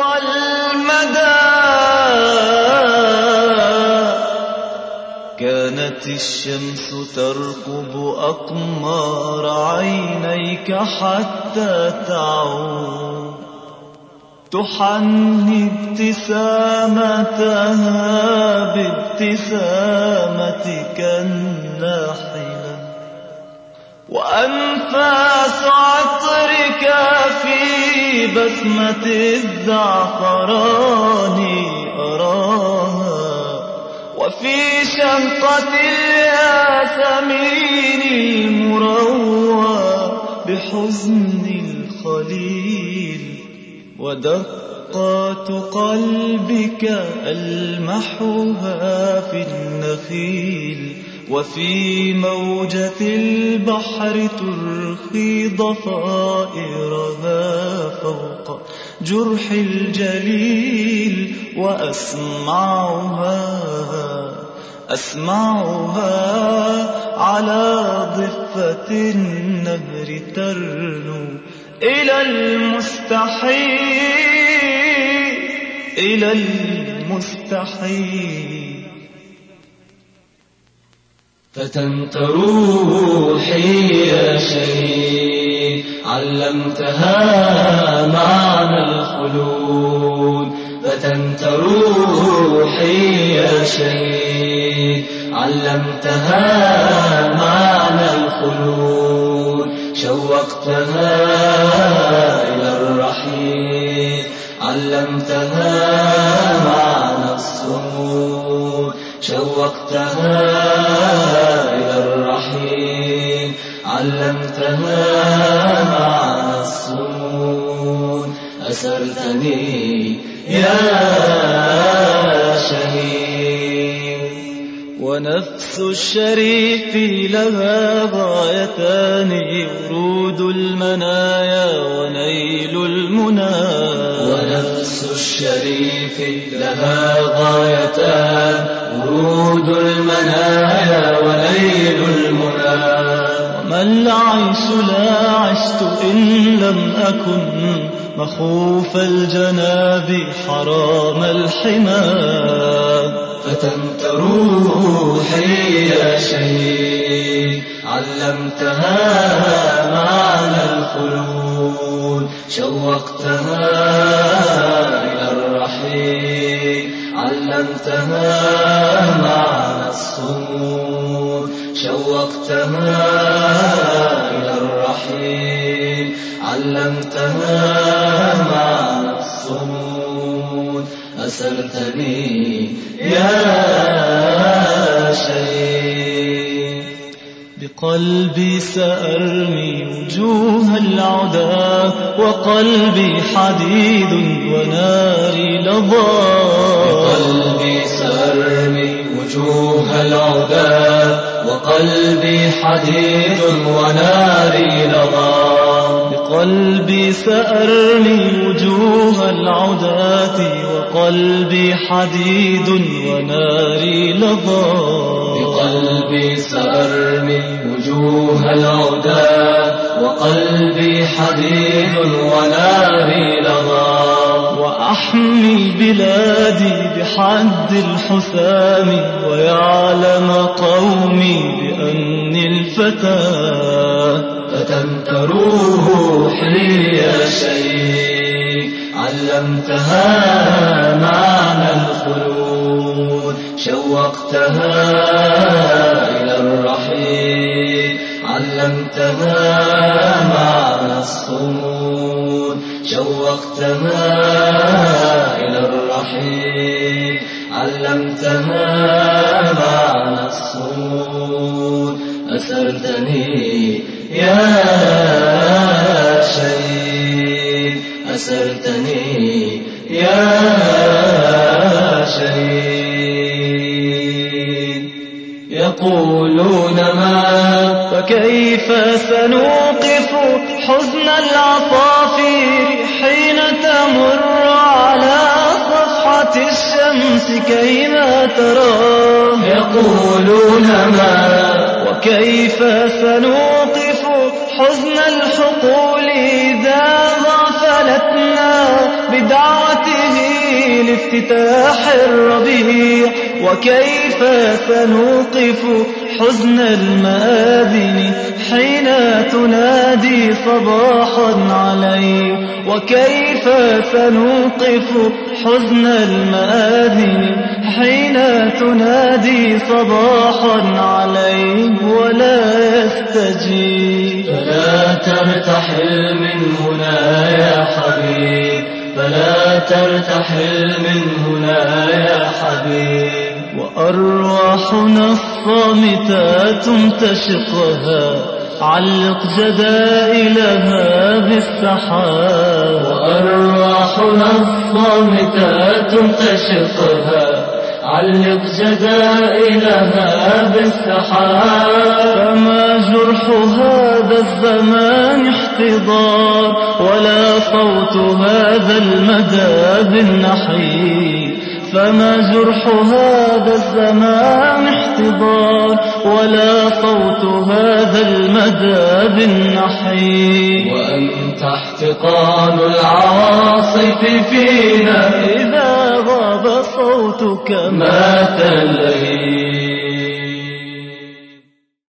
المدى. كانت الشمس ترقب أقمار عينيك حتى تعود. تحني ابتسامتها بابتسامتك الناحلة وأنفاس عطرك في بسمة الزعفران أراها. وفي شهقة الياسمين المروى بحزن الخليل. ودقات قلبك ألمحها في النخيل. وفي موجة البحر ترخي ضفائرها فوق جرح الجليل وأسمعها أسمعها على ضفة النهر ترنو إلى المستحيل إلى المستحيل. فتنت روحي يا شهيد. علمتها معنى الخلود. فتنت روحي يا شهيد. علمتها معنى الخلود. شوقتها إلى الرحيل. علمتها أسرتني يا شهيد. ونفس الشريف لها غايتان ورود المنايا ونيل المنى. ونفس الشريف لها غايتان ورود المنايا ونيل المنى. وما العيش لا عشت إن لم أكن مخوف الجناب حرام الحمى فتنت روحي يا شهيد علمتها معنى الخلود شوقتها إلى الرحيل علمتها معنى الصمود. شوقتها إلى الرحيل. علمتها معنى الصمود. أسرتني بقلبي سأرمي وجوه العدا وقلبي حديد وناري لظى. بقلبي سأرمي وجوه العدا وقلبي حديد وناري لظى. بقلبي سأرمي وجوه العداة وقلبي حديد وناري لظى. بقلبي سأرمي وجوه العدا وقلبي حديد وناري لظى وأحمي بلادي بحد الحسام ويعلم قومي بأني الفتى. فتنت روحي يا شيخ علمتها معنى الخلود. شوقتها إلى الرحيل علمتها معنى الصمود. شوقتها إلى الرحيل علمتها معنى الصمود. أسرتني يا شهيد أسرتني يا شهيد. يقولون ما فكيف سنوقف حزن العصافير حين تمر على صفحة الشمس كيما تراه يقولون ما وكيف سنوقف حزن الحقول افتتاح الربيع وكيف سنوقف حزن المآذن حين تنادي صباحا علي وكيف سنوقف حزن المآذن حين تنادي صباحا علي ولا يستجيب؟ فلا ترتحل من هنا يا حبيب. فلا ترتحل من هنا يا حبيب. وأرواحنا الصامتات تشقها علق جدائلها بالسحاب. وأرواحنا الصامتات تشقها علق جدائلها بالسحاب فما جرح هذا الزمان احتضار ولا صوت هذا المدى بالنحيب فما جرح هذا الزمان احتضار ولا صوت هذا المدى بالنحيب وأنت احتقان العواصف فينا. إذا غاب صوتك مات الليل